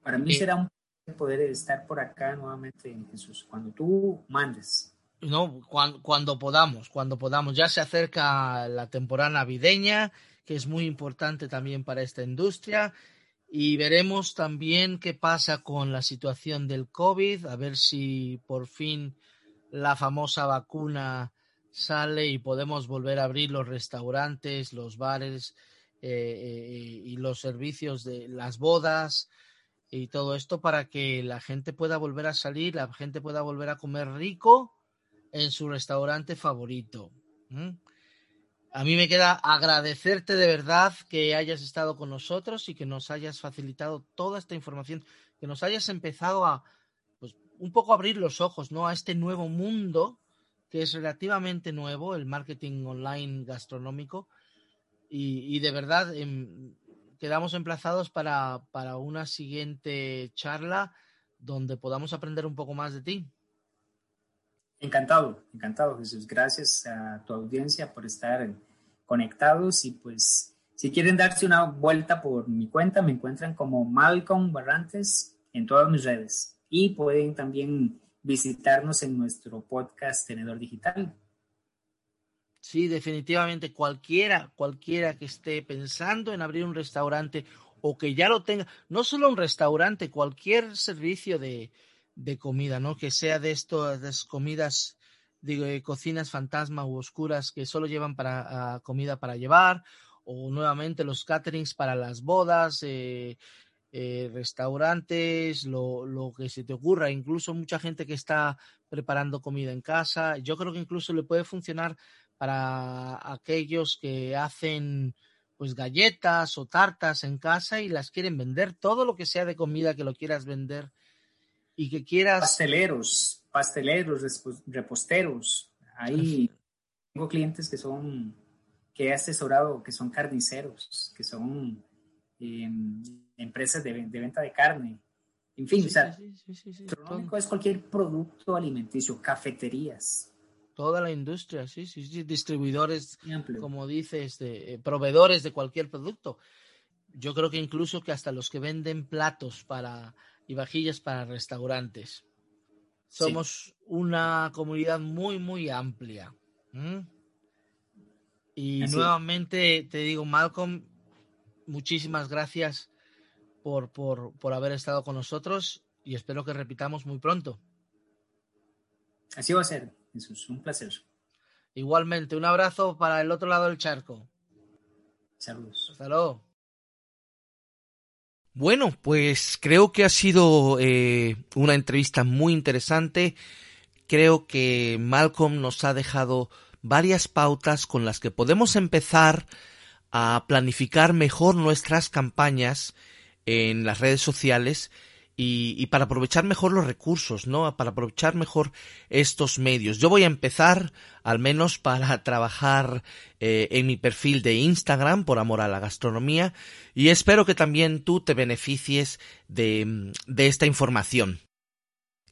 Para mí eh, será un poder estar por acá nuevamente, Jesús, cuando tú mandes. No, cuando, podamos, cuando podamos. Ya se acerca la temporada navideña, que es muy importante también para esta industria. Y veremos también qué pasa con la situación del COVID, a ver si por fin la famosa vacuna sale y podemos volver a abrir los restaurantes, los bares eh, eh, y los servicios de las bodas, y todo esto para que la gente pueda volver a salir, la gente pueda volver a comer rico en su restaurante favorito. A mí me queda agradecerte de verdad que hayas estado con nosotros y que nos hayas facilitado toda esta información, que nos hayas empezado a, pues, un poco abrir los ojos, ¿no? A este nuevo mundo que es relativamente nuevo, el marketing online gastronómico. Y, de verdad, em, quedamos emplazados para, para una siguiente charla donde podamos aprender un poco más de ti. Encantado, encantado Jesús. Gracias a tu audiencia por estar conectados y pues si quieren darse una vuelta por mi cuenta, me encuentran como Malcolm Barrantes en todas mis redes y pueden también visitarnos en nuestro podcast Tenedor Digital. Sí, definitivamente cualquiera, cualquiera que esté pensando en abrir un restaurante o que ya lo tenga, no solo un restaurante, cualquier servicio de, de comida, ¿no? Que sea de esto, de comidas, digo, cocinas fantasma u oscuras que solo llevan para comida para llevar, o nuevamente los caterings para las bodas, eh, eh, restaurantes, lo, lo, que se te ocurra, incluso mucha gente que está preparando comida en casa. Yo creo que incluso le puede funcionar para aquellos que hacen pues galletas o tartas en casa y las quieren vender, todo lo que sea de comida que lo quieras vender y que quieras... Pasteleros, pasteleros, reposteros. Ahí tengo clientes que son, que he asesorado, que son carniceros, que son em, empresas de, venta de carne. En fin, o sea, es cualquier producto alimenticio, cafeterías. Toda la industria, sí, sí, sí, distribuidores, como dices, de, eh, proveedores de cualquier producto. Yo creo que incluso que hasta los que venden platos para y vajillas para restaurantes. Somos una comunidad muy, muy amplia. Y nuevamente te digo, Malcolm, muchísimas gracias por, por, por haber estado con nosotros y espero que repitamos muy pronto. Así va a ser, es un placer. Igualmente, un abrazo para el otro lado del charco. Saludos. Hasta luego. Bueno, pues creo que ha sido eh, una entrevista muy interesante. Creo que Malcolm nos ha dejado varias pautas con las que podemos empezar a planificar mejor nuestras campañas en las redes sociales y, para aprovechar mejor los recursos, ¿no? Para aprovechar mejor estos medios. Yo voy a empezar, al menos para trabajar eh, en mi perfil de Instagram por amor a la gastronomía y espero que también tú te beneficies de, de esta información.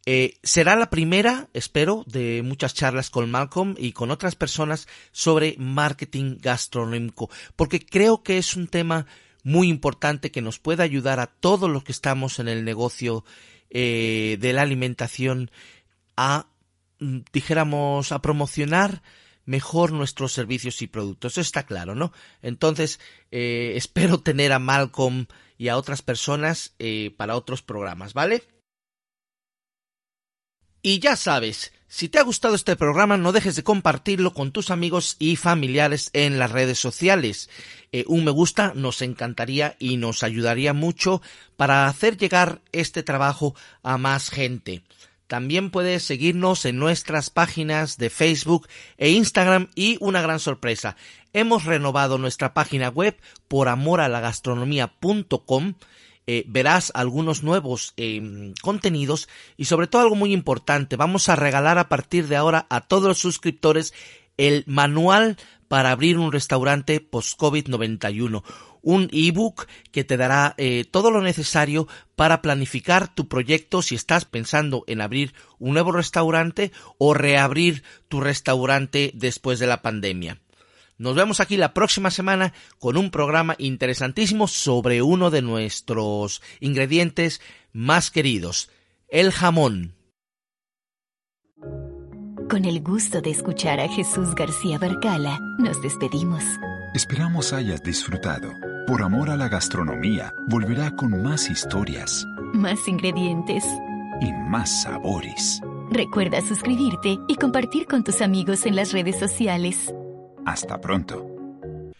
Eh, será la primera, espero, de muchas charlas con Malcolm y con otras personas sobre marketing gastronómico, porque creo que es un tema muy importante que nos pueda ayudar a todos los que estamos en el negocio eh, de la alimentación a, mm, dijéramos, a promocionar mejor nuestros servicios y productos. Eso está claro, ¿no? Entonces, eh, espero tener a Malcolm y a otras personas eh, para otros programas, ¿vale? Y ya sabes, si te ha gustado este programa, no dejes de compartirlo con tus amigos y familiares en las redes sociales. Eh, un me gusta nos encantaría y nos ayudaría mucho para hacer llegar este trabajo a más gente. También puedes seguirnos en nuestras páginas de Facebook e Instagram y una gran sorpresa. Hemos renovado nuestra página web por amoralagastronomía.com eh, verás algunos nuevos em, contenidos y sobre todo algo muy importante, vamos a regalar a partir de ahora a todos los suscriptores el manual para abrir un restaurante post-COVID-91 un ebook que te dará eh, todo lo necesario para planificar tu proyecto si estás pensando en abrir un nuevo restaurante o reabrir tu restaurante después de la pandemia. Nos vemos aquí la próxima semana con un programa interesantísimo sobre uno de nuestros ingredientes más queridos, el jamón. Con el gusto de escuchar a Jesús García Barcala, nos despedimos. Esperamos hayas disfrutado. Por amor a la gastronomía, volverá con más historias, más ingredientes y más sabores. Recuerda suscribirte y compartir con tus amigos en las redes sociales. Hasta pronto.